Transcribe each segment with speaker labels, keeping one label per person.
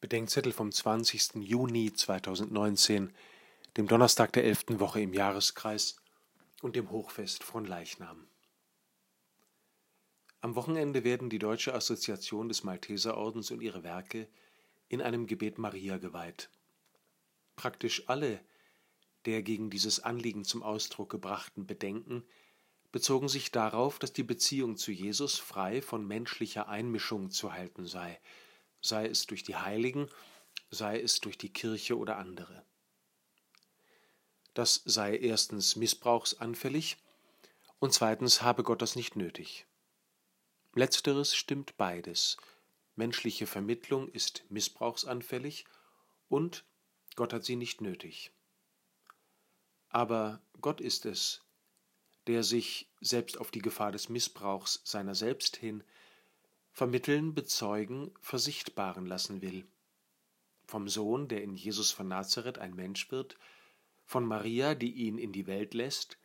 Speaker 1: Bedenkzettel vom 20. Juni 2019, dem Donnerstag der elften Woche im Jahreskreis und dem Hochfest von Leichnam. Am Wochenende werden die Deutsche Assoziation des Malteserordens und ihre Werke in einem Gebet Maria geweiht. Praktisch alle der gegen dieses Anliegen zum Ausdruck gebrachten Bedenken bezogen sich darauf, dass die Beziehung zu Jesus frei von menschlicher Einmischung zu halten sei, sei es durch die Heiligen, sei es durch die Kirche oder andere. Das sei erstens missbrauchsanfällig und zweitens habe Gott das nicht nötig. Letzteres stimmt beides. Menschliche Vermittlung ist missbrauchsanfällig und Gott hat sie nicht nötig. Aber Gott ist es, der sich, selbst auf die Gefahr des Missbrauchs seiner selbst hin, vermitteln, bezeugen, versichtbaren lassen will. Vom Sohn, der in Jesus von Nazareth ein Mensch wird, von Maria, die ihn in die Welt lässt,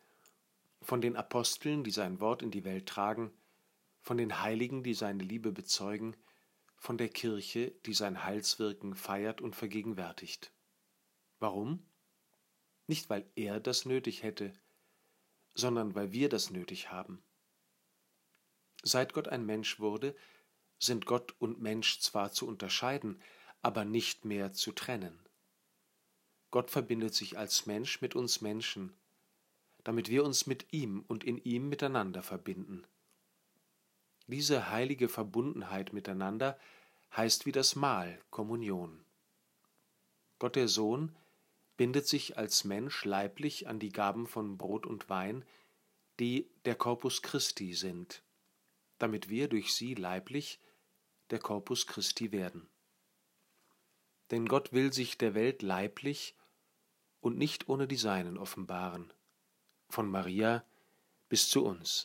Speaker 1: von den Aposteln, die sein Wort in die Welt tragen, von den Heiligen, die seine Liebe bezeugen, von der Kirche, die sein Heilswirken feiert und vergegenwärtigt. Warum? Nicht, weil er das nötig hätte, sondern weil wir das nötig haben. Seit Gott ein Mensch wurde, sind Gott und Mensch zwar zu unterscheiden, aber nicht mehr zu trennen. Gott verbindet sich als Mensch mit uns Menschen, damit wir uns mit ihm und in ihm miteinander verbinden. Diese heilige Verbundenheit miteinander heißt wie das Mahl Kommunion. Gott der Sohn bindet sich als Mensch leiblich an die Gaben von Brot und Wein, die der Corpus Christi sind, damit wir durch sie leiblich der Corpus Christi werden. Denn Gott will sich der Welt leiblich und nicht ohne die Seinen offenbaren, von Maria bis zu uns.